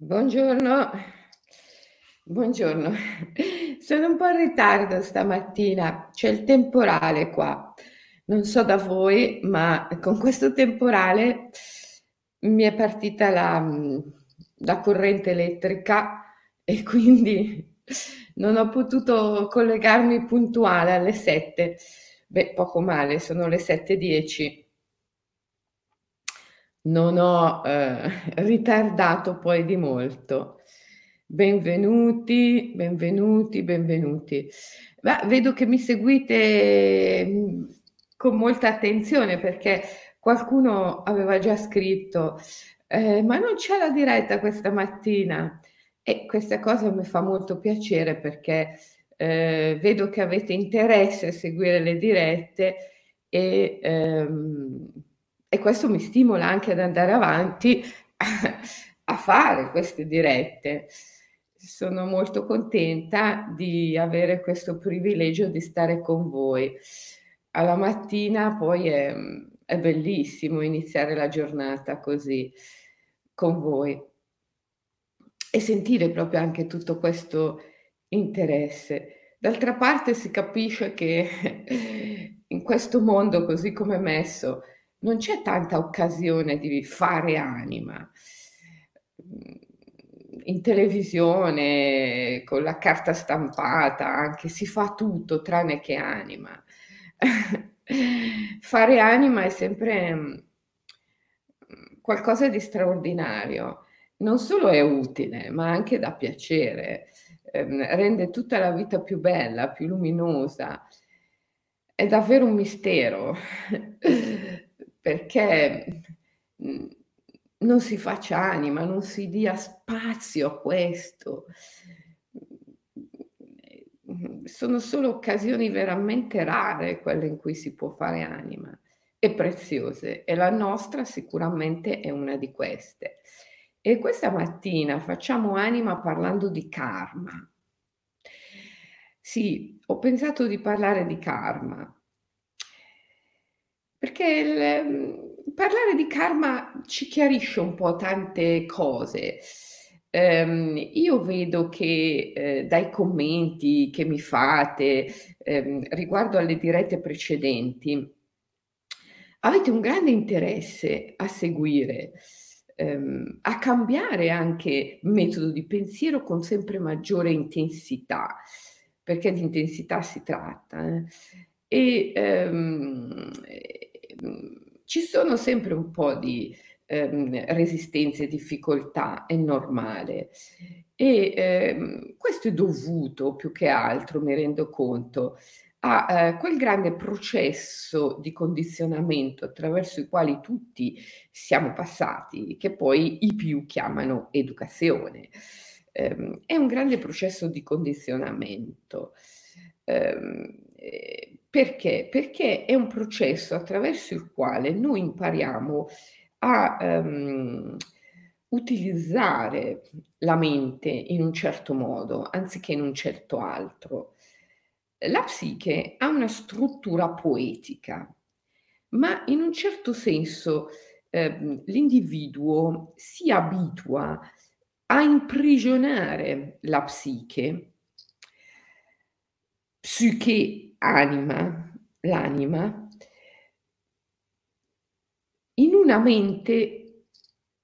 Buongiorno, buongiorno. Sono un po' in ritardo stamattina, c'è il temporale qua. Non so da voi, ma con questo temporale mi è partita la, la corrente elettrica e quindi non ho potuto collegarmi puntuale alle 7. Beh, poco male, sono le 7.10 non ho eh, ritardato poi di molto. Benvenuti, benvenuti, benvenuti. Ma vedo che mi seguite mm, con molta attenzione perché qualcuno aveva già scritto, eh, ma non c'è la diretta questa mattina. E questa cosa mi fa molto piacere perché eh, vedo che avete interesse a seguire le dirette e ehm, e questo mi stimola anche ad andare avanti a fare queste dirette. Sono molto contenta di avere questo privilegio di stare con voi. Alla mattina poi è, è bellissimo iniziare la giornata così con voi e sentire proprio anche tutto questo interesse. D'altra parte si capisce che in questo mondo così come messo, non c'è tanta occasione di fare anima. In televisione, con la carta stampata, anche si fa tutto tranne che anima. fare anima è sempre mm, qualcosa di straordinario. Non solo è utile, ma anche da piacere. Ehm, rende tutta la vita più bella, più luminosa. È davvero un mistero perché mhmm, non si faccia anima, non si dia spazio a questo. Sono solo occasioni veramente rare quelle in cui si può fare anima e preziose e la nostra sicuramente è una di queste. E questa mattina facciamo anima parlando di karma. Sì, ho pensato di parlare di karma perché il, mhmm, parlare di karma ci chiarisce un po' tante cose. Ehm, io vedo che eh, dai commenti che mi fate ehm, riguardo alle dirette precedenti, avete un grande interesse a seguire, ehm, a cambiare anche metodo di pensiero con sempre maggiore intensità, perché di intensità si tratta. Eh? E, ehm, ci sono sempre un po' di ehm, resistenze difficoltà, è normale. E ehm, questo è dovuto più che altro, mi rendo conto, a eh, quel grande processo di condizionamento attraverso i quali tutti siamo passati, che poi i più chiamano educazione. Eh, è un grande processo di condizionamento. Eh, perché? Perché è un processo attraverso il quale noi impariamo a um, utilizzare la mente in un certo modo anziché in un certo altro. La psiche ha una struttura poetica, ma in un certo senso eh, l'individuo si abitua a imprigionare la psiche, psiche anima, l'anima, in una mente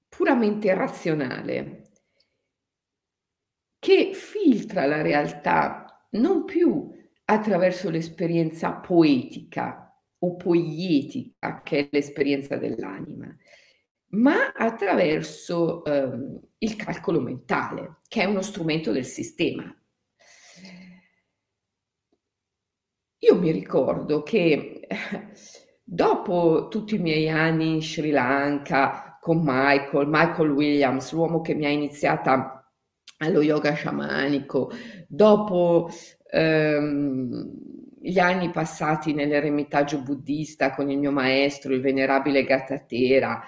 puramente razionale che filtra la realtà non più attraverso l'esperienza poetica o poietica, che è l'esperienza dell'anima, ma attraverso ehm, il calcolo mentale, che è uno strumento del sistema, Io mi ricordo che dopo tutti i miei anni in Sri Lanka con Michael, Michael Williams, l'uomo che mi ha iniziata allo yoga sciamanico, dopo ehm, gli anni passati nell'eremitaggio buddista con il mio maestro, il venerabile Gattatera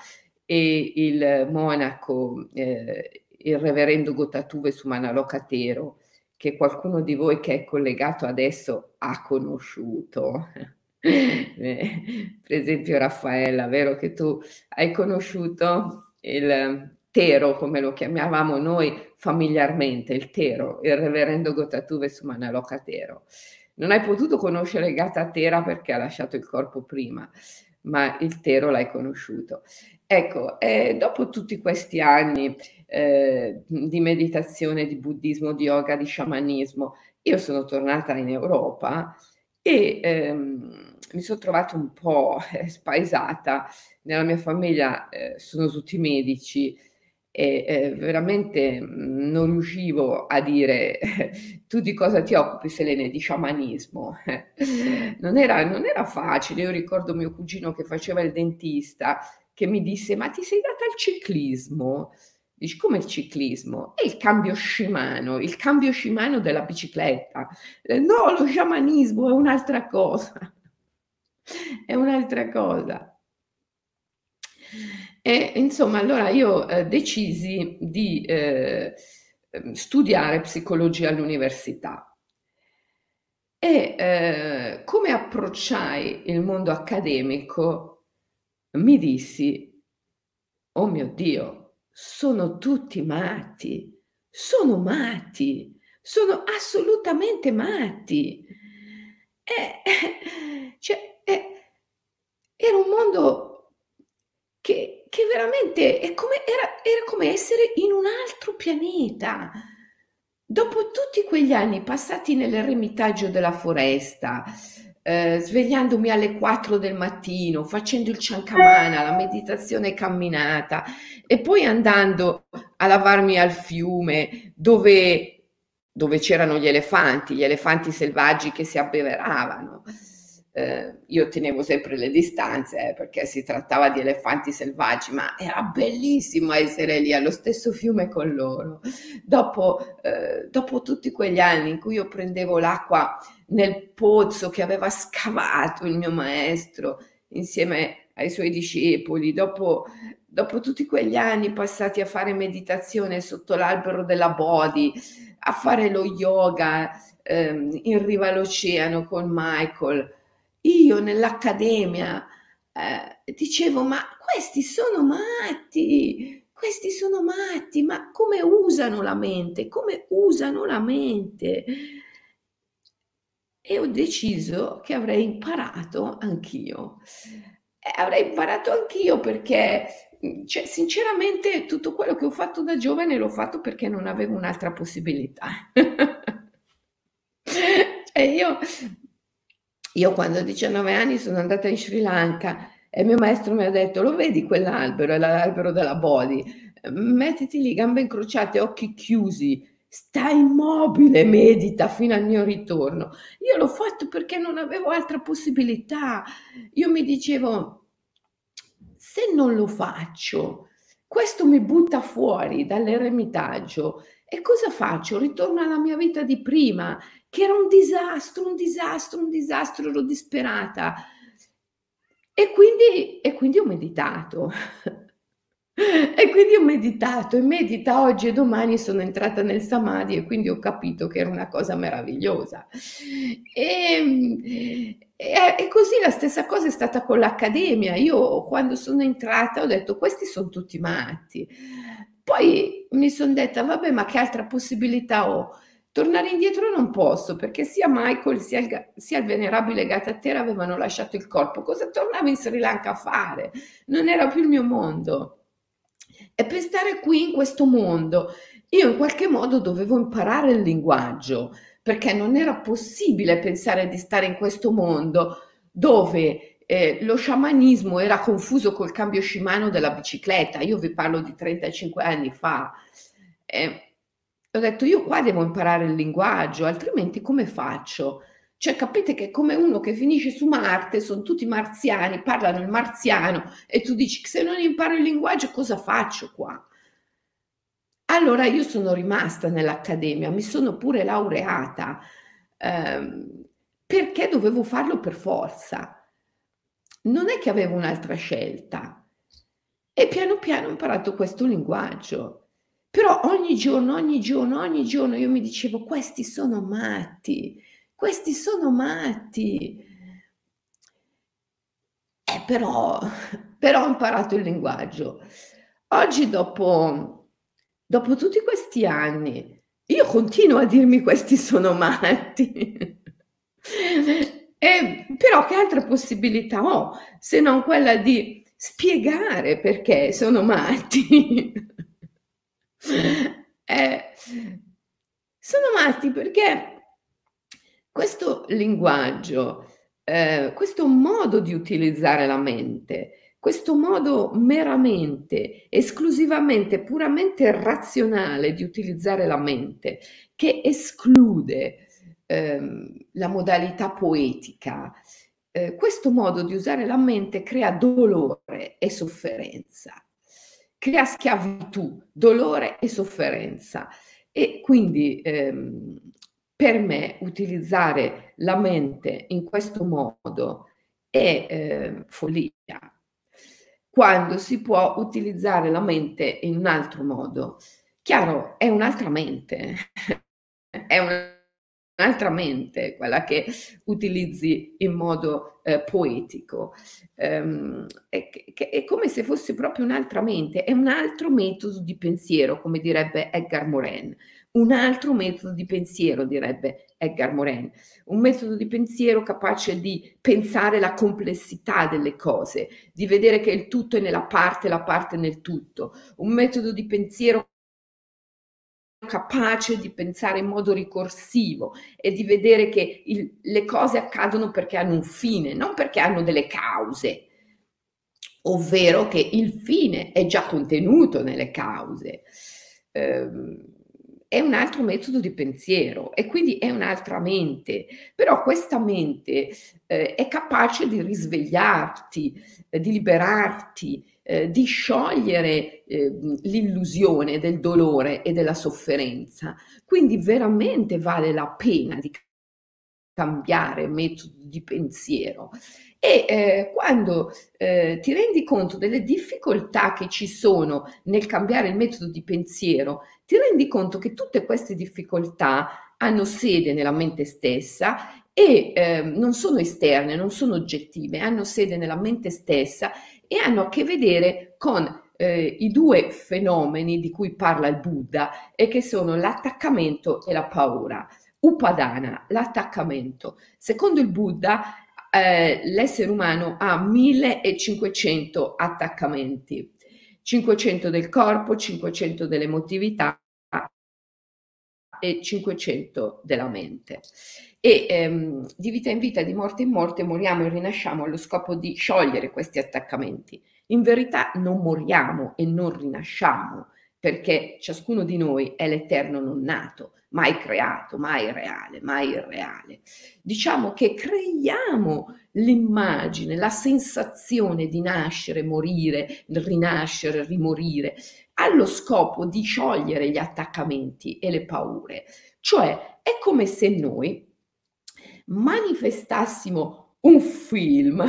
e il monaco, eh, il reverendo Gotatuve Sumanalokatero, che qualcuno di voi che è collegato adesso ha conosciuto. per esempio Raffaella, vero che tu hai conosciuto il Tero, come lo chiamavamo noi familiarmente, il Tero, il reverendo Gotatuve Sumanaloka Tero. Non hai potuto conoscere Gata Tera perché ha lasciato il corpo prima, ma il Tero l'hai conosciuto. Ecco, eh, dopo tutti questi anni eh, di meditazione, di buddismo, di yoga, di sciamanismo, io sono tornata in Europa e ehm, mi sono trovata un po' spaesata. Nella mia famiglia eh, sono tutti medici e eh, veramente mm, non riuscivo a dire tu di cosa ti occupi Selene, di sciamanismo. non, era, non era facile, io ricordo mio cugino che faceva il dentista che mi disse ma ti sei data al ciclismo? Dici come il ciclismo? È il cambio scimano, il cambio scimano della bicicletta. Eh, no, lo sciamanismo è un'altra cosa. è un'altra cosa. E insomma, allora io eh, decisi di eh, ehm, studiare psicologia all'università. E eh, come approcciai il mondo accademico, mi dissi, oh mio Dio, sono tutti matti, sono matti, sono assolutamente matti. E, cioè, era un mondo che che veramente come, era, era come essere in un altro pianeta. Dopo tutti quegli anni passati nell'eremitaggio della foresta, eh, svegliandomi alle 4 del mattino, facendo il ciancamana, la meditazione camminata e poi andando a lavarmi al fiume dove, dove c'erano gli elefanti, gli elefanti selvaggi che si abbeveravano eh, io tenevo sempre le distanze eh, perché si trattava di elefanti selvaggi, ma era bellissimo essere lì allo stesso fiume con loro. Dopo, eh, dopo tutti quegli anni in cui io prendevo l'acqua nel pozzo che aveva scavato il mio maestro insieme ai suoi discepoli, dopo, dopo tutti quegli anni passati a fare meditazione sotto l'albero della Bodhi, a fare lo yoga ehm, in riva all'oceano con Michael, io nell'accademia eh, dicevo, ma questi sono matti, questi sono matti, ma come usano la mente, come usano la mente? E ho deciso che avrei imparato anch'io. E avrei imparato anch'io perché, cioè, sinceramente, tutto quello che ho fatto da giovane l'ho fatto perché non avevo un'altra possibilità. cioè, io io quando ho 19 anni sono andata in Sri Lanka e mio maestro mi ha detto, lo vedi quell'albero, è l'albero della Bodhi, mettiti lì, gambe incrociate, occhi chiusi, stai immobile, medita fino al mio ritorno. Io l'ho fatto perché non avevo altra possibilità. Io mi dicevo, se non lo faccio, questo mi butta fuori dall'eremitaggio e cosa faccio? Ritorno alla mia vita di prima che era un disastro, un disastro, un disastro, ero disperata. E quindi, e quindi ho meditato. E quindi ho meditato e medita oggi e domani sono entrata nel Samadhi e quindi ho capito che era una cosa meravigliosa. E, e, e così la stessa cosa è stata con l'Accademia. Io quando sono entrata ho detto questi sono tutti matti. Poi mi sono detta vabbè ma che altra possibilità ho? Tornare indietro non posso perché sia Michael sia il, sia il venerabile Gatatera avevano lasciato il corpo. Cosa tornavo in Sri Lanka a fare? Non era più il mio mondo. E per stare qui in questo mondo, io in qualche modo dovevo imparare il linguaggio perché non era possibile pensare di stare in questo mondo dove eh, lo sciamanismo era confuso col cambio scimano della bicicletta. Io vi parlo di 35 anni fa. Eh, ho detto io qua devo imparare il linguaggio, altrimenti come faccio? Cioè capite che come uno che finisce su Marte, sono tutti marziani, parlano il marziano e tu dici se non imparo il linguaggio cosa faccio qua? Allora io sono rimasta nell'accademia, mi sono pure laureata ehm, perché dovevo farlo per forza. Non è che avevo un'altra scelta. E piano piano ho imparato questo linguaggio. Però ogni giorno, ogni giorno, ogni giorno io mi dicevo, questi sono matti, questi sono matti. Eh, però, però ho imparato il linguaggio. oggi dopo, dopo tutti questi anni, io continuo a dirmi questi sono matti. e, però che altra possibilità ho se non quella di spiegare perché sono matti? eh, sono matti perché questo linguaggio, eh, questo modo di utilizzare la mente, questo modo meramente, esclusivamente, puramente razionale di utilizzare la mente, che esclude ehm, la modalità poetica, eh, questo modo di usare la mente crea dolore e sofferenza, crea schiavitù, dolore e sofferenza. E quindi ehm, per me utilizzare la mente in questo modo è eh, follia. Quando si può utilizzare la mente in un altro modo, chiaro, è un'altra mente, è un'altra mente quella che utilizzi in modo eh, poetico. Um, è, è, come se fosse proprio un'altra mente, è un altro metodo di pensiero, come direbbe Edgar Morin un altro metodo di pensiero, direbbe Edgar Morin, un metodo di pensiero capace di pensare la complessità delle cose, di vedere che il tutto è nella parte, la parte nel tutto, un metodo di pensiero capace di pensare in modo ricorsivo e di vedere che il, le cose accadono perché hanno un fine, non perché hanno delle cause, ovvero che il fine è già contenuto nelle cause. Eh, è un altro metodo di pensiero e quindi è un'altra mente, però questa mente eh, è capace di risvegliarti, eh, di liberarti, eh, di sciogliere ehm, l'illusione del dolore e della sofferenza. Quindi veramente vale la pena di cambiare metodo di pensiero. E eh, quando eh, ti rendi conto delle difficoltà che ci sono nel cambiare il metodo di pensiero, ti rendi conto che tutte queste difficoltà hanno sede nella mente stessa e eh, non sono esterne, non sono oggettive, hanno sede nella mente stessa e hanno a che vedere con eh, i due fenomeni di cui parla il Buddha e che sono l'attaccamento e la paura. Upadana, l'attaccamento. Secondo il Buddha, eh, l'essere umano ha 1500 attaccamenti, 500 del corpo, 500 dell'emotività e 500 della mente. E ehm, di vita in vita, di morte in morte, moriamo e rinasciamo allo scopo di sciogliere questi attaccamenti. In verità non moriamo e non rinasciamo, perché ciascuno di noi è l'eterno non nato mai creato, mai reale, mai irreale. Diciamo che creiamo l'immagine, la sensazione di nascere, morire, rinascere, rimorire, allo scopo di sciogliere gli attaccamenti e le paure. Cioè è come se noi manifestassimo un film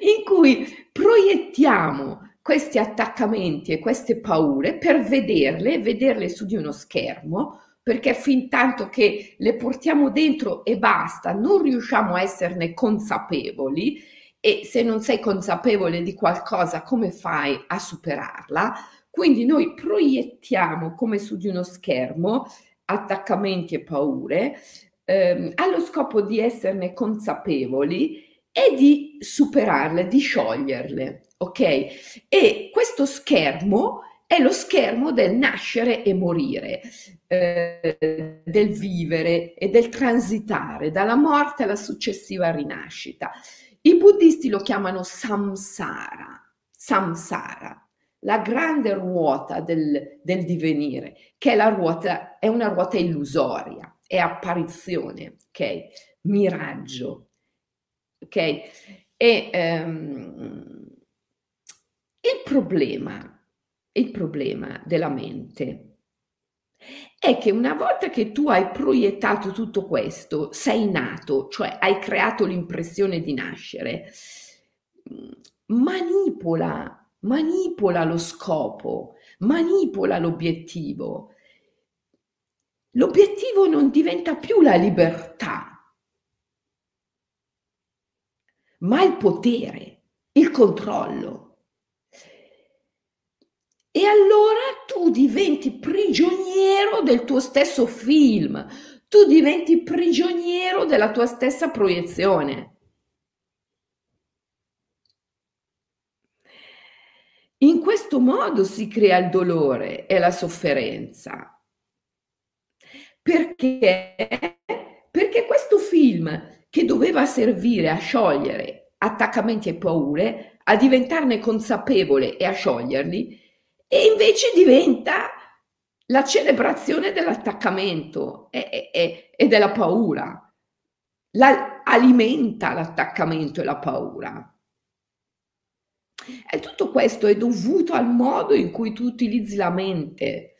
in cui proiettiamo questi attaccamenti e queste paure per vederle, vederle su di uno schermo, perché fin tanto che le portiamo dentro e basta, non riusciamo a esserne consapevoli e se non sei consapevole di qualcosa, come fai a superarla? Quindi noi proiettiamo come su di uno schermo attaccamenti e paure ehm, allo scopo di esserne consapevoli e di superarle, di scioglierle ok? E questo schermo è lo schermo del nascere e morire, eh, del vivere e del transitare dalla morte alla successiva rinascita. I buddisti lo chiamano samsara, samsara, la grande ruota del, del divenire, che è, ruota, è una ruota illusoria, è apparizione, ok? Miraggio, ok? E um, il problema, il problema della mente è che una volta che tu hai proiettato tutto questo, sei nato, cioè hai creato l'impressione di nascere, manipola, manipola lo scopo, manipola l'obiettivo. L'obiettivo non diventa più la libertà, ma il potere, il controllo. E allora tu diventi prigioniero del tuo stesso film, tu diventi prigioniero della tua stessa proiezione. In questo modo si crea il dolore e la sofferenza. Perché? Perché questo film che doveva servire a sciogliere attaccamenti e paure, a diventarne consapevole e a scioglierli, e invece diventa la celebrazione dell'attaccamento e, e, e della paura. La, alimenta l'attaccamento e la paura. E tutto questo è dovuto al modo in cui tu utilizzi la mente.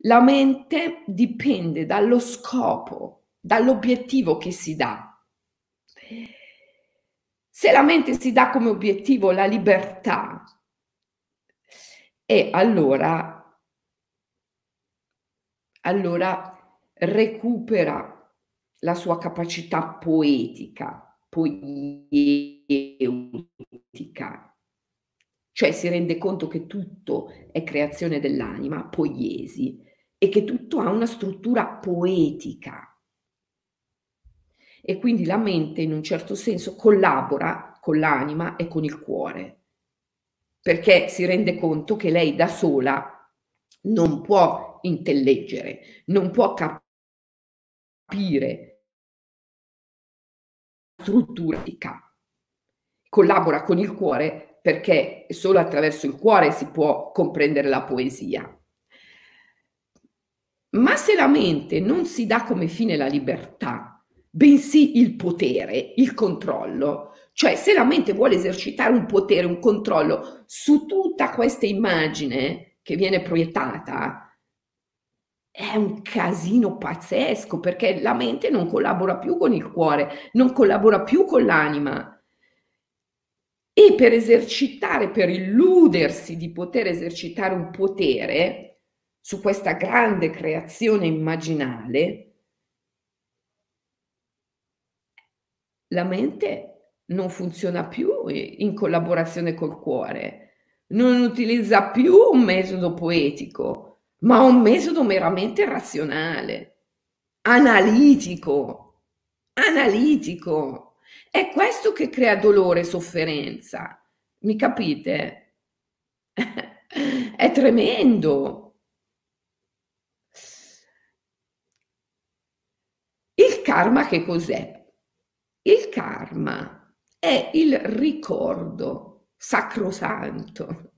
La mente dipende dallo scopo, dall'obiettivo che si dà. Se la mente si dà come obiettivo la libertà, e allora, allora recupera la sua capacità poetica, poietica, cioè si rende conto che tutto è creazione dell'anima, poiesi, e che tutto ha una struttura poetica. E quindi la mente in un certo senso collabora con l'anima e con il cuore, perché si rende conto che lei da sola non può intelleggere, non può capire la struttura di collabora con il cuore perché solo attraverso il cuore si può comprendere la poesia. Ma se la mente non si dà come fine la libertà, bensì il potere, il controllo, cioè se la mente vuole esercitare un potere, un controllo su tutta questa immagine che viene proiettata, è un casino pazzesco perché la mente non collabora più con il cuore, non collabora più con l'anima. E per esercitare, per illudersi di poter esercitare un potere su questa grande creazione immaginale, la mente non funziona più in collaborazione col cuore, non utilizza più un metodo poetico, ma un metodo meramente razionale, analitico, analitico. È questo che crea dolore e sofferenza. Mi capite? È tremendo. Il karma che cos'è? Il karma è il ricordo sacrosanto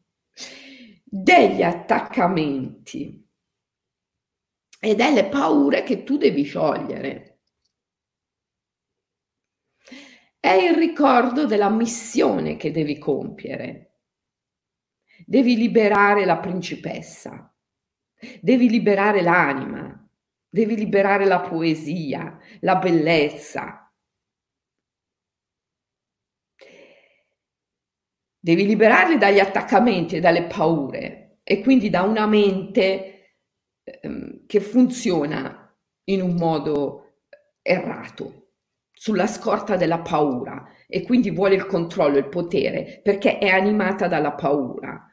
degli attaccamenti e delle paure che tu devi sciogliere. È il ricordo della missione che devi compiere. Devi liberare la principessa, devi liberare l'anima, devi liberare la poesia, la bellezza. Devi liberarli dagli attaccamenti e dalle paure e quindi da una mente ehm, che funziona in un modo errato sulla scorta della paura e quindi vuole il controllo, il potere, perché è animata dalla paura,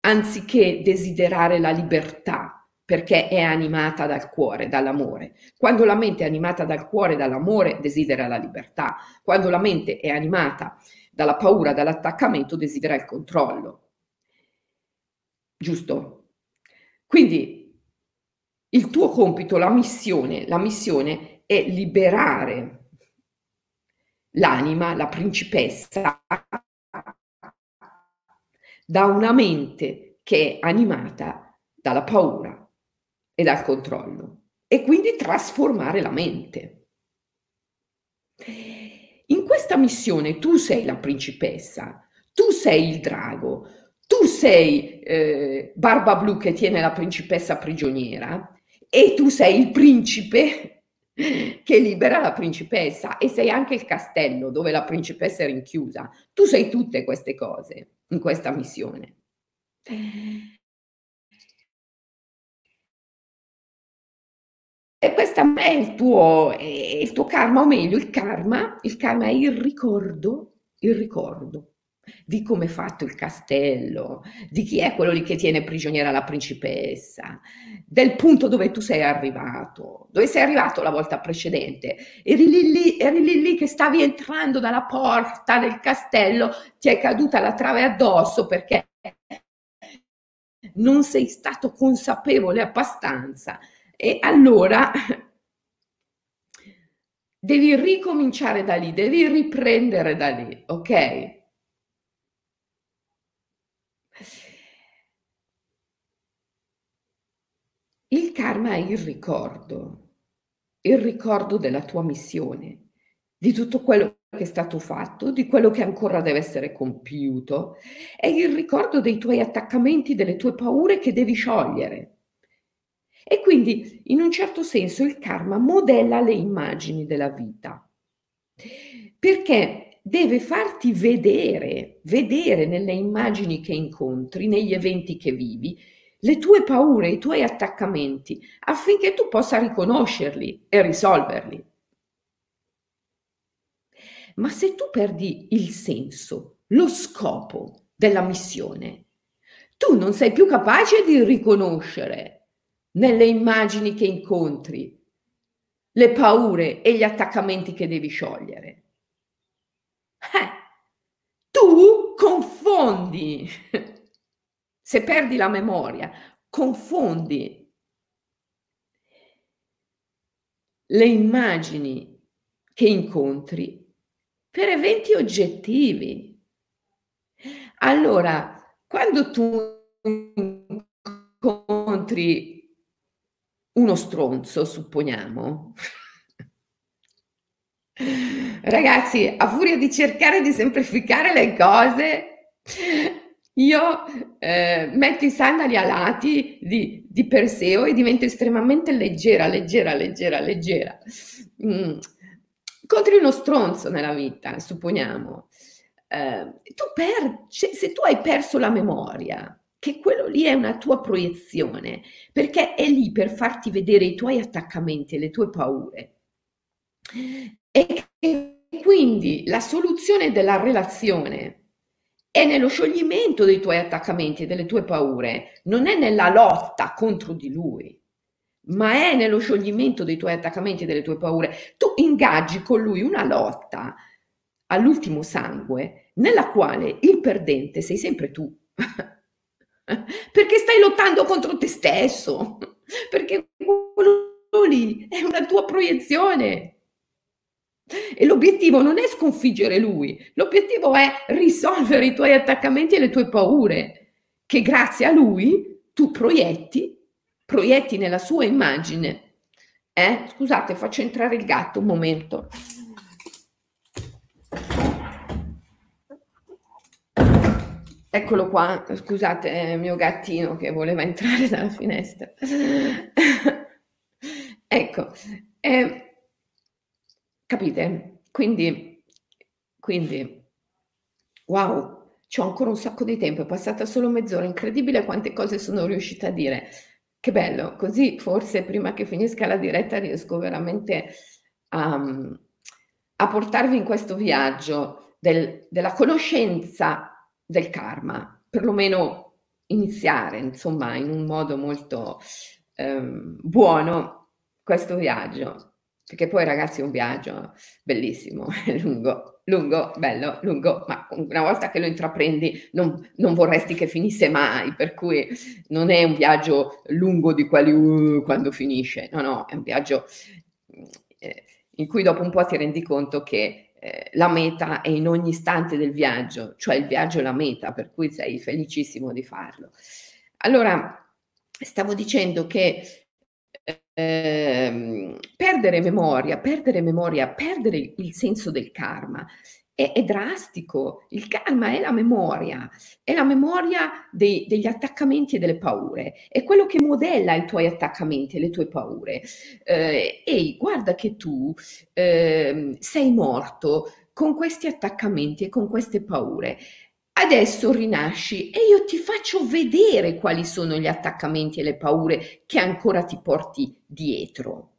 anziché desiderare la libertà, perché è animata dal cuore, dall'amore. Quando la mente è animata dal cuore, dall'amore, desidera la libertà. Quando la mente è animata dalla paura, dall'attaccamento, desidera il controllo. Giusto? Quindi il tuo compito, la missione, la missione è liberare l'anima, la principessa, da una mente che è animata dalla paura e dal controllo e quindi trasformare la mente. In questa missione tu sei la principessa, tu sei il drago, tu sei eh, Barba Blu che tiene la principessa prigioniera e tu sei il principe che libera la principessa e sei anche il castello dove la principessa è rinchiusa. Tu sei tutte queste cose in questa missione. E questo è il tuo, il tuo karma, o meglio, il karma, il karma è il ricordo, il ricordo di come è fatto il castello, di chi è quello lì che tiene prigioniera la principessa, del punto dove tu sei arrivato, dove sei arrivato la volta precedente. Eri lì, lì, eri lì, lì che stavi entrando dalla porta del castello, ti è caduta la trave addosso perché non sei stato consapevole abbastanza e allora devi ricominciare da lì, devi riprendere da lì, ok? Il karma è il ricordo, il ricordo della tua missione, di tutto quello che è stato fatto, di quello che ancora deve essere compiuto, è il ricordo dei tuoi attaccamenti, delle tue paure che devi sciogliere. E quindi, in un certo senso, il karma modella le immagini della vita, perché deve farti vedere, vedere nelle immagini che incontri, negli eventi che vivi, le tue paure, i tuoi attaccamenti, affinché tu possa riconoscerli e risolverli. Ma se tu perdi il senso, lo scopo della missione, tu non sei più capace di riconoscere nelle immagini che incontri, le paure e gli attaccamenti che devi sciogliere. Eh, tu confondi, se perdi la memoria, confondi le immagini che incontri per eventi oggettivi. Allora, quando tu incontri uno stronzo, supponiamo. Ragazzi, a furia di cercare di semplificare le cose, io eh, metto i sandali alati di, di, Perseo e divento estremamente leggera, leggera, leggera, leggera. Mm. Contri uno stronzo nella vita, supponiamo. Eh, tu per, se tu hai perso la memoria, che quello lì è una tua proiezione, perché è lì per farti vedere i tuoi attaccamenti e le tue paure. E quindi la soluzione della relazione è nello scioglimento dei tuoi attaccamenti e delle tue paure, non è nella lotta contro di lui, ma è nello scioglimento dei tuoi attaccamenti e delle tue paure. Tu ingaggi con lui una lotta all'ultimo sangue nella quale il perdente sei sempre tu. perché stai lottando contro te stesso, perché quello lì è una tua proiezione. E l'obiettivo non è sconfiggere lui, l'obiettivo è risolvere i tuoi attaccamenti e le tue paure, che grazie a lui tu proietti, proietti nella sua immagine. Eh? Scusate, faccio entrare il gatto un momento. Eccolo qua, scusate, il mio gattino che voleva entrare dalla finestra. ecco, eh, capite? Quindi, quindi, wow, c'ho ancora un sacco di tempo, è passata solo mezz'ora, incredibile quante cose sono riuscita a dire. Che bello, così forse prima che finisca la diretta riesco veramente a, a portarvi in questo viaggio del, della conoscenza del karma, perlomeno iniziare, insomma, in un modo molto ehm, buono questo viaggio, perché poi ragazzi è un viaggio bellissimo, lungo, lungo, bello, lungo, ma una volta che lo intraprendi non, non vorresti che finisse mai, per cui non è un viaggio lungo di quelli uh, quando finisce, no, no, è un viaggio eh, in cui dopo un po' ti rendi conto che eh, la meta è in ogni istante del viaggio, cioè il viaggio è la meta, per cui sei felicissimo di farlo. Allora, stavo dicendo che eh, perdere memoria, perdere memoria, perdere il senso del karma è, è, drastico. Il karma è la memoria, è la memoria dei, degli attaccamenti e delle paure, è quello che modella i tuoi attaccamenti e le tue paure. Eh, ehi, guarda che tu eh, sei morto con questi attaccamenti e con queste paure. Adesso rinasci e io ti faccio vedere quali sono gli attaccamenti e le paure che ancora ti porti dietro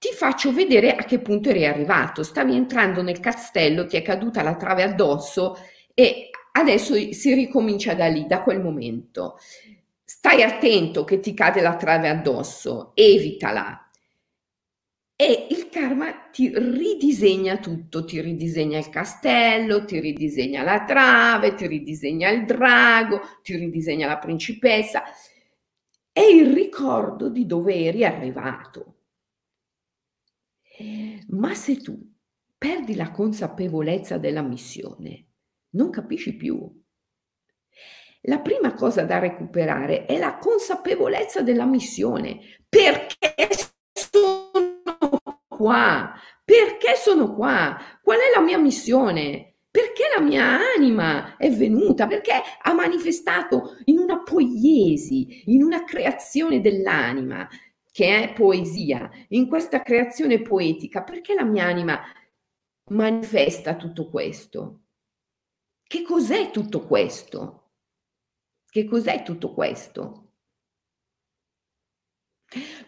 ti faccio vedere a che punto eri arrivato. Stavi entrando nel castello, ti è caduta la trave addosso E adesso si ricomincia da lì, da quel momento. Stai attento che ti cade la trave addosso, evitala. E il karma ti ridisegna tutto, ti ridisegna il castello, ti ridisegna la trave, ti ridisegna il drago, ti ridisegna la principessa. È il ricordo di dove eri arrivato. Ma se tu perdi la consapevolezza della missione, non capisci più. La prima cosa da recuperare è la consapevolezza della missione. Perché sono qua? Perché sono qua? Qual è la mia missione? Perché la mia anima è venuta? Perché ha manifestato in una poiesi, in una creazione dell'anima che è poesia, in questa creazione poetica, perché la mia anima manifesta tutto questo? Che cos'è tutto questo? Che cos'è tutto questo?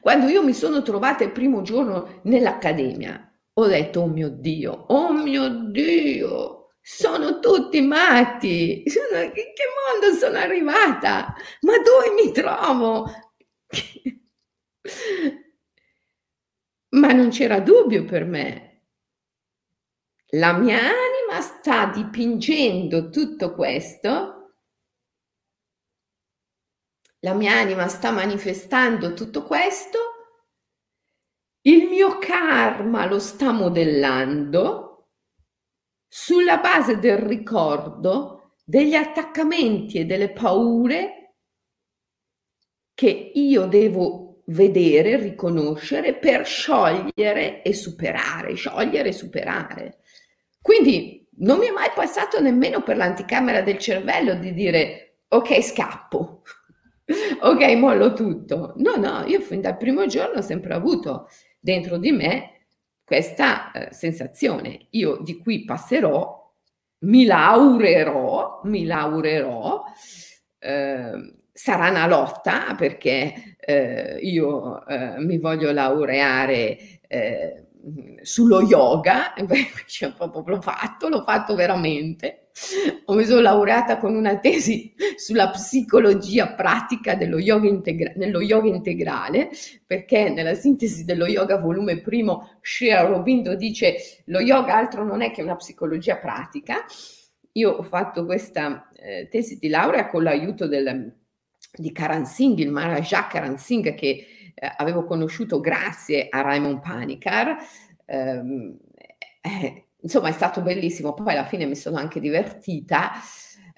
Quando io mi sono trovata il primo giorno nell'accademia, ho detto, oh mio Dio, oh mio Dio, sono tutti matti, in che mondo sono arrivata? Ma dove mi trovo? Ma non c'era dubbio per me. La mia anima sta dipingendo tutto questo la mia anima sta manifestando tutto questo, il mio karma lo sta modellando sulla base del ricordo degli attaccamenti e delle paure che io devo vedere, riconoscere per sciogliere e superare, sciogliere e superare. Quindi non mi è mai passato nemmeno per l'anticamera del cervello di dire ok, scappo, ok, mollo tutto. No, no, io fin dal primo giorno ho sempre avuto dentro di me questa eh, sensazione. Io di qui passerò, mi laurerò, mi laurerò. Eh, sarà una lotta perché eh, io eh, mi voglio laureare eh, sullo yoga, proprio l'ho fatto, l'ho fatto veramente. Mi sono laureata con una tesi sulla psicologia pratica dello yoga, integra- yoga integrale, perché nella sintesi dello yoga volume primo Sri Aurobindo dice lo yoga altro non è che una psicologia pratica. Io ho fatto questa eh, tesi di laurea con l'aiuto del di Karan Singh, il Maharaja Karan Singh che eh, avevo conosciuto grazie a Raymond Panikar. Eh, eh, insomma è stato bellissimo, poi alla fine mi sono anche divertita.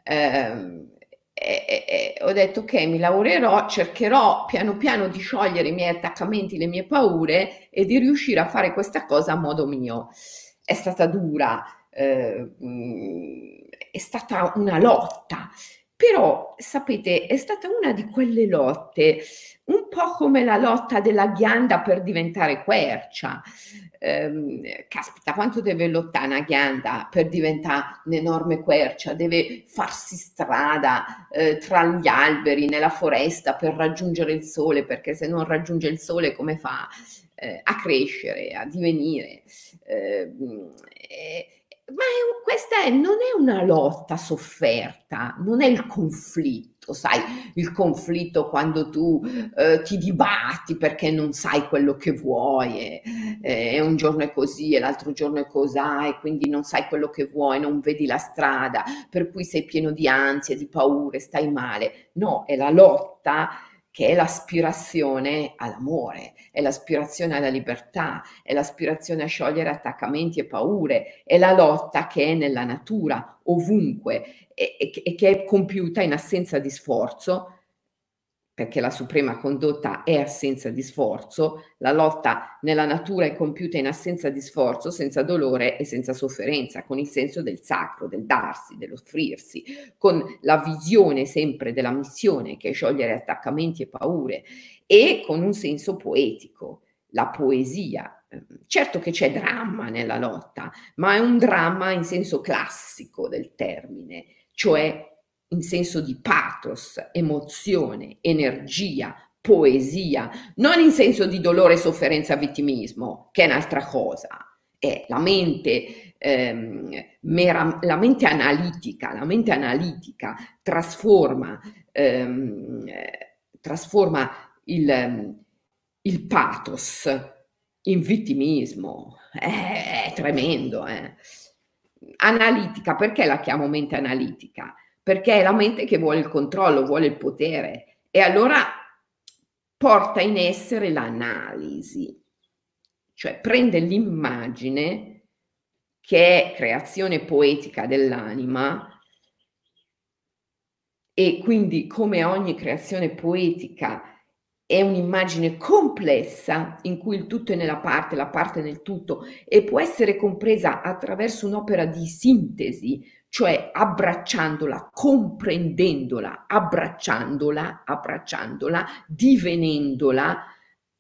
Ehm, e, e, ho detto ok, mi lavorerò, cercherò piano piano di sciogliere i miei attaccamenti, le mie paure e di riuscire a fare questa cosa a modo mio. È stata dura, eh, è stata una lotta però, sapete, è stata una di quelle lotte, un po' come la lotta della ghianda per diventare quercia. Eh, caspita, quanto deve lottare una ghianda per diventare un'enorme quercia? Deve farsi strada eh, tra gli alberi, nella foresta per raggiungere il sole, perché se non raggiunge il sole come fa eh, a crescere, a divenire? Ehm, ma è, questa è, non è una lotta sofferta, non è il conflitto, sai, il conflitto quando tu eh, ti dibatti perché non sai quello che vuoi e, e, un giorno è così e l'altro giorno è cos'ha e quindi non sai quello che vuoi, non vedi la strada, per cui sei pieno di ansie, di paure, stai male. No, è la lotta che è l'aspirazione all'amore, è l'aspirazione alla libertà, è l'aspirazione a sciogliere attaccamenti e paure, è la lotta che è nella natura, ovunque, e, e, e che è compiuta in assenza di sforzo, perché la suprema condotta è assenza di sforzo, la lotta nella natura è compiuta in assenza di sforzo, senza dolore e senza sofferenza, con il senso del sacro, del darsi, dell'offrirsi, con la visione sempre della missione che è sciogliere attaccamenti e paure e con un senso poetico, la poesia. Certo che c'è dramma nella lotta, ma è un dramma in senso classico del termine, cioè in senso di pathos, emozione, energia, poesia, non in senso di dolore, sofferenza, vittimismo, che è un'altra cosa. È la mente ehm, mera, la mente analitica, la mente analitica trasforma, ehm, trasforma il, il pathos in vittimismo. È, è tremendo. Eh. Analitica, perché la chiamo mente analitica? Perché è la mente che vuole il controllo, vuole il potere. E allora porta in essere l'analisi, cioè prende l'immagine che è creazione poetica dell'anima e quindi come ogni creazione poetica è un'immagine complessa in cui il tutto è nella parte, la parte nel tutto e può essere compresa attraverso un'opera di sintesi, cioè abbracciandola, comprendendola, abbracciandola, abbracciandola, divenendola,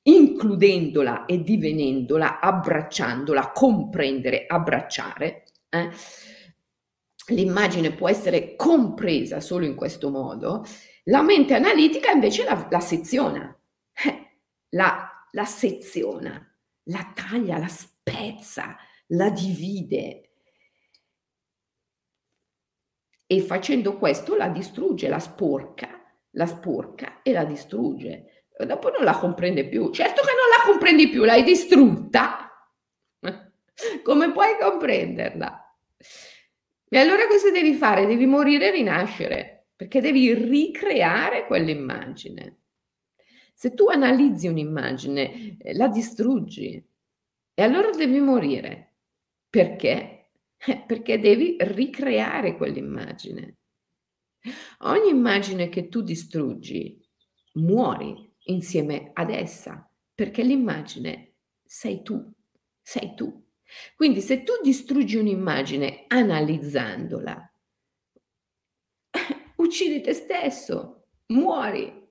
includendola e divenendola, abbracciandola, comprendere, abbracciare. Eh? L'immagine può essere compresa solo in questo modo la mente analitica invece la, la seziona, eh, la, la seziona, la taglia, la spezza, la divide. E facendo questo la distrugge, la sporca, la sporca e la distrugge. Dopo non la comprende più. Certo che non la comprendi più, l'hai distrutta. Come puoi comprenderla? E allora cosa devi fare? Devi morire e rinascere perché devi ricreare quell'immagine. Se tu analizzi un'immagine, eh, la distruggi e allora devi morire. Perché? Eh, perché devi ricreare quell'immagine. Ogni immagine che tu distruggi, muori insieme ad essa, perché l'immagine sei tu, sei tu. Quindi se tu distruggi un'immagine analizzandola, uccidi te stesso, muori.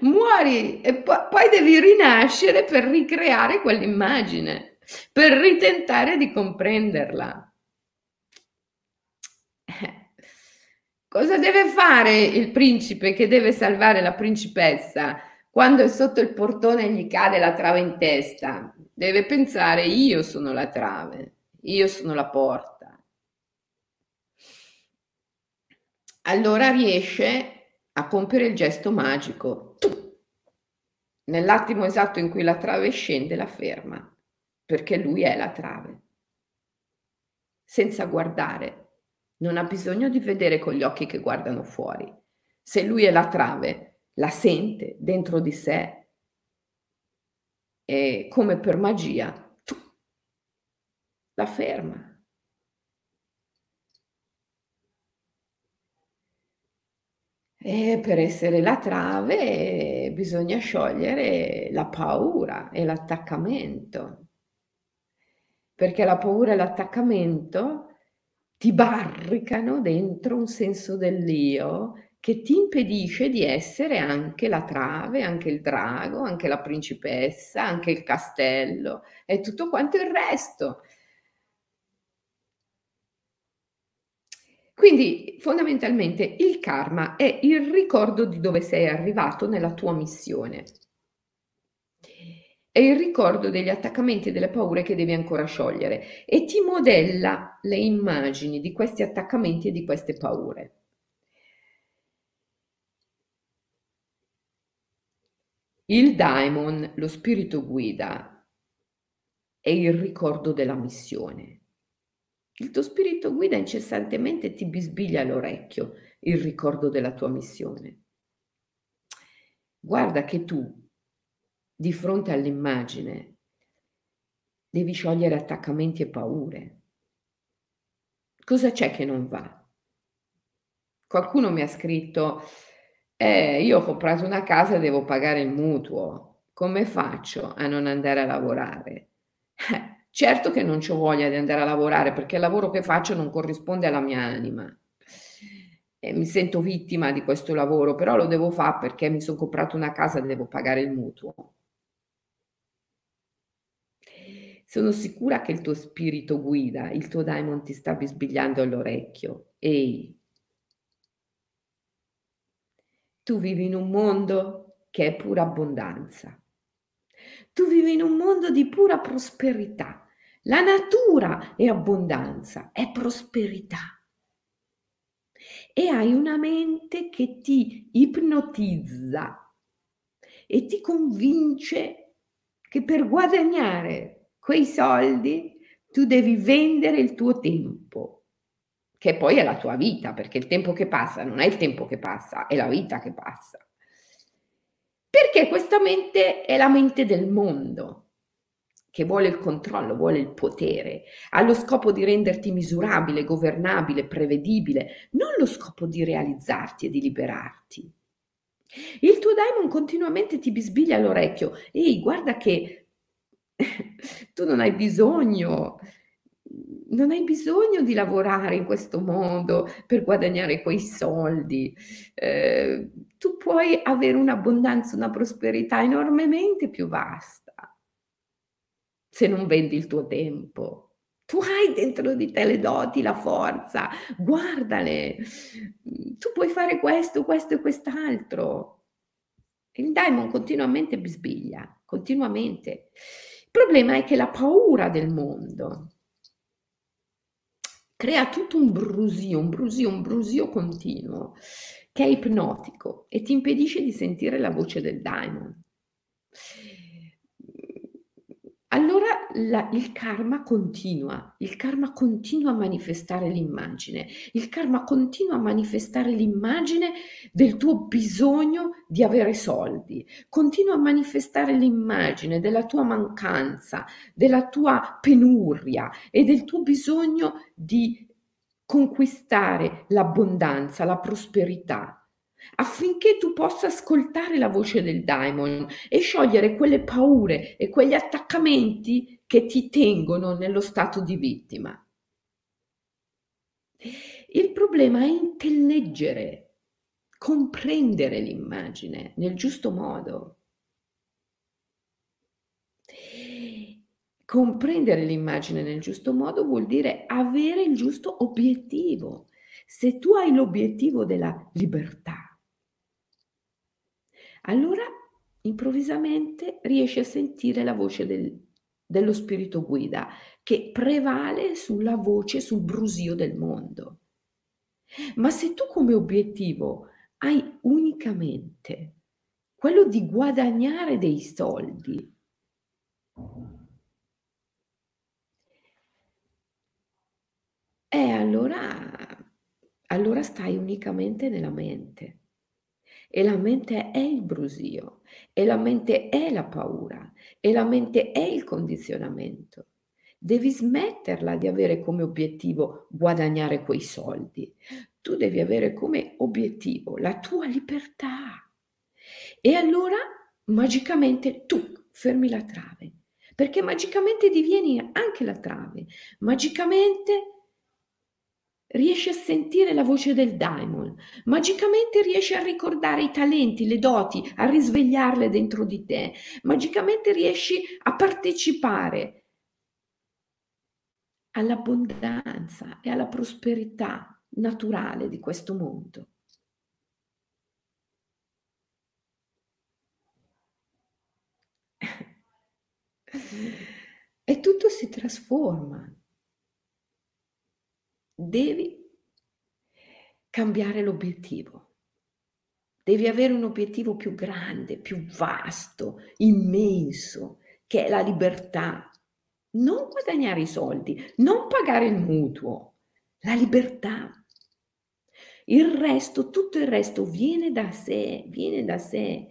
Muori e poi, poi devi rinascere per ricreare quell'immagine, per ritentare di comprenderla. Eh. Cosa deve fare il principe che deve salvare la principessa quando è sotto il portone e gli cade la trave in testa? Deve pensare io sono la trave, io sono la porta. allora riesce a compiere il gesto magico. Nell'attimo esatto in cui la trave scende, la ferma, perché lui è la trave. Senza guardare. Non ha bisogno di vedere con gli occhi che guardano fuori. Se lui è la trave, la sente dentro di sé e come per magia la ferma. E per essere la trave bisogna sciogliere la paura e l'attaccamento, perché la paura e l'attaccamento ti barricano dentro un senso dell'io che ti impedisce di essere anche la trave, anche il drago, anche la principessa, anche il castello e tutto quanto il resto. Quindi fondamentalmente il karma è il ricordo di dove sei arrivato nella tua missione. È il ricordo degli attaccamenti e delle paure che devi ancora sciogliere e ti modella le immagini di questi attaccamenti e di queste paure. Il daimon, lo spirito guida, è il ricordo della missione. Il tuo spirito guida incessantemente ti bisbiglia all'orecchio il ricordo della tua missione. Guarda che tu, di fronte all'immagine, devi sciogliere attaccamenti e paure. Cosa c'è che non va? Qualcuno mi ha scritto, eh, io ho comprato una casa e devo pagare il mutuo, come faccio a non andare a lavorare? Eh, Certo che non ho voglia di andare a lavorare perché il lavoro che faccio non corrisponde alla mia anima. E mi sento vittima di questo lavoro, però lo devo fare perché mi sono comprato una casa e devo pagare il mutuo. Sono sicura che il tuo spirito guida, il tuo daimon ti sta bisbigliando all'orecchio. Ehi, tu vivi in un mondo che è pura abbondanza. Tu vivi in un mondo di pura prosperità La natura è abbondanza, è prosperità. E hai una mente che ti ipnotizza e ti convince che per guadagnare quei soldi tu devi vendere il tuo tempo, che poi è la tua vita, perché il tempo che passa non è il tempo che passa, è la vita che passa. Perché questa mente è la mente del mondo, che vuole il controllo, vuole il potere, ha lo scopo di renderti misurabile, governabile, prevedibile, non lo scopo di realizzarti e di liberarti. Il tuo daimon continuamente ti bisbiglia all'orecchio, ehi, guarda che tu non hai bisogno, non hai bisogno di lavorare in questo modo per guadagnare quei soldi. Eh, tu puoi avere un'abbondanza, una prosperità enormemente più vasta se non vendi il tuo tempo. Tu hai dentro di te le doti, la forza, guardale. Tu puoi fare questo, questo e quest'altro. Il daimon continuamente bisbiglia, continuamente. Problema è che la paura del mondo crea tutto un brusio, un brusio, un brusio continuo che è ipnotico e ti impedisce di sentire la voce del daimon. La, il karma continua, il karma continua a manifestare l'immagine, il karma continua a manifestare l'immagine del tuo bisogno di avere soldi, continua a manifestare l'immagine della tua mancanza, della tua penuria e del tuo bisogno di conquistare l'abbondanza, la prosperità. Affinché tu possa ascoltare la voce del daimon e sciogliere quelle paure e quegli attaccamenti che ti tengono nello stato di vittima. Il problema è intelleggere, comprendere l'immagine nel giusto modo. Comprendere l'immagine nel giusto modo vuol dire avere il giusto obiettivo. Se tu hai l'obiettivo della libertà, allora improvvisamente riesci a sentire la voce del, dello spirito guida che prevale sulla voce, sul brusio del mondo. Ma se tu come obiettivo hai unicamente quello di guadagnare dei soldi, e eh, allora, allora stai unicamente nella mente. E la mente è il brusio, e la mente è la paura, e la mente è il condizionamento. Devi smetterla di avere come obiettivo guadagnare quei soldi. Tu devi avere come obiettivo la tua libertà. E allora magicamente tu fermi la trave, perché magicamente divieni anche la trave. Magicamente riesci a sentire la voce del daimon, magicamente riesci a ricordare i talenti, le doti, a risvegliarle dentro di te, magicamente riesci a partecipare all'abbondanza e alla prosperità naturale di questo mondo. E tutto si trasforma devi cambiare l'obiettivo. Devi avere un obiettivo più grande, più vasto, immenso, che è la libertà. Non guadagnare i soldi, non pagare il mutuo, la libertà. Il resto, tutto il resto viene da sé, viene da sé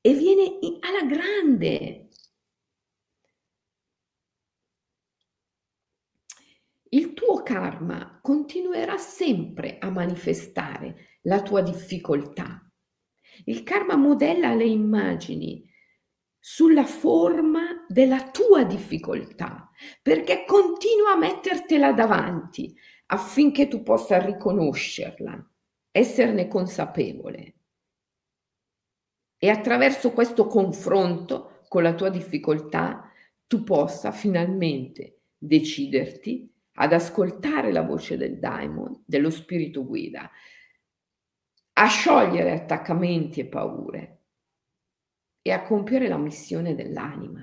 e viene alla grande. il tuo karma continuerà sempre a manifestare la tua difficoltà. Il karma modella le immagini sulla forma della tua difficoltà, perché continua a mettertela davanti affinché tu possa riconoscerla, esserne consapevole. E attraverso questo confronto con la tua difficoltà tu possa finalmente deciderti ad ascoltare la voce del daimon, dello spirito guida, a sciogliere attaccamenti e paure e a compiere la missione dell'anima.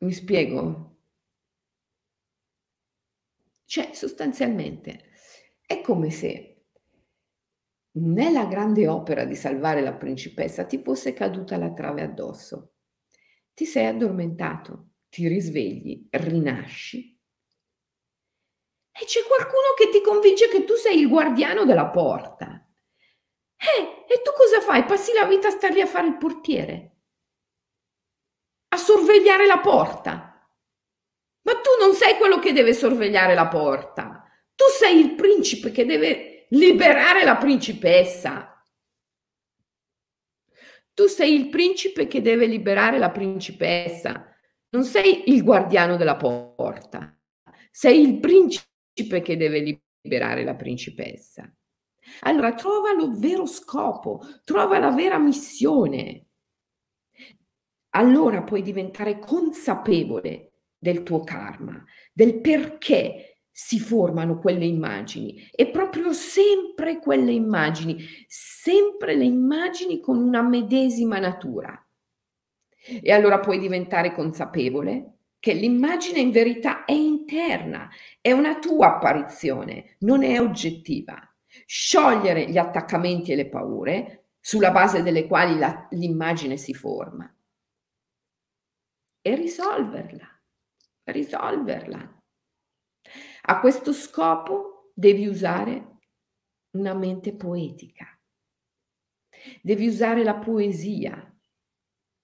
Mi spiego? Cioè, sostanzialmente, è come se nella grande opera di salvare la principessa ti fosse caduta la trave addosso. Ti sei addormentato, ti risvegli, rinasci e c'è qualcuno che ti convince che tu sei il guardiano della porta. Eh, e tu cosa fai? Passi la vita a star lì a fare il portiere, a sorvegliare la porta. Ma tu non sei quello che deve sorvegliare la porta. Tu sei il principe che deve liberare la principessa. Tu sei il principe che deve liberare la principessa. Non sei il guardiano della porta. Sei il principe che deve liberare la principessa. Allora trova lo vero scopo, trova la vera missione. Allora puoi diventare consapevole del tuo karma, del perché si formano quelle immagini e proprio sempre quelle immagini, sempre le immagini con una medesima natura. E allora puoi diventare consapevole che l'immagine in verità è interna, è una tua apparizione, non è oggettiva sciogliere gli attaccamenti e le paure sulla base delle quali la, l'immagine si forma e risolverla, risolverla. A questo scopo devi usare una mente poetica, devi usare la poesia,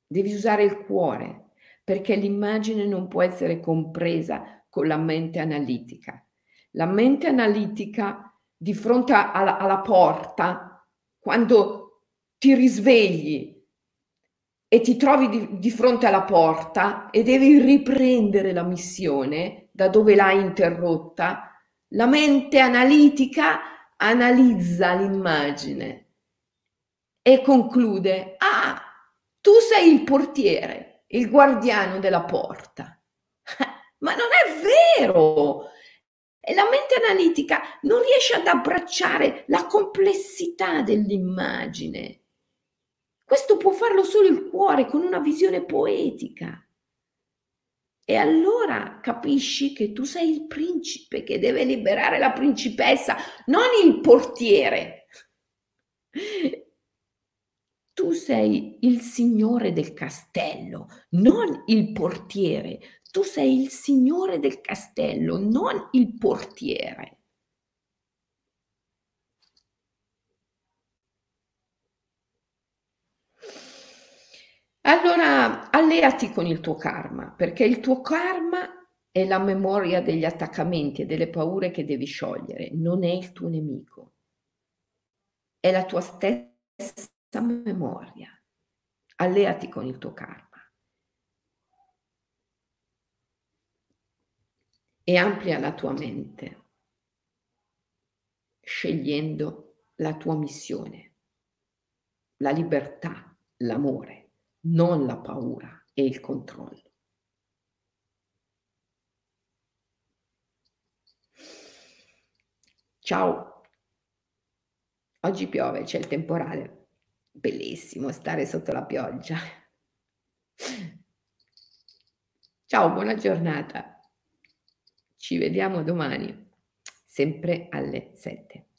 devi usare il cuore, perché l'immagine non può essere compresa con la mente analitica. La mente analitica di fronte alla, alla porta, quando ti risvegli e ti trovi di, di, fronte alla porta e devi riprendere la missione da dove l'hai interrotta, la mente analitica analizza l'immagine e conclude, ah, tu sei il portiere, il guardiano della porta. Ma non è vero! E la mente analitica non riesce ad abbracciare la complessità dell'immagine. Questo può farlo solo il cuore con una visione poetica. E allora capisci che tu sei il principe che deve liberare la principessa, non il portiere. Tu sei il signore del castello, non il portiere tu sei il signore del castello, non il portiere. Allora alleati con il tuo karma, perché il tuo karma è la memoria degli attaccamenti e delle paure che devi sciogliere, non è il tuo nemico, è la tua stessa memoria. Alleati con il tuo karma. e amplia la tua mente, scegliendo la tua missione, la libertà, l'amore, non la paura e il controllo. Ciao, oggi piove, c'è il temporale, bellissimo stare sotto la pioggia. Ciao, buona giornata. Ci vediamo domani, sempre alle 7.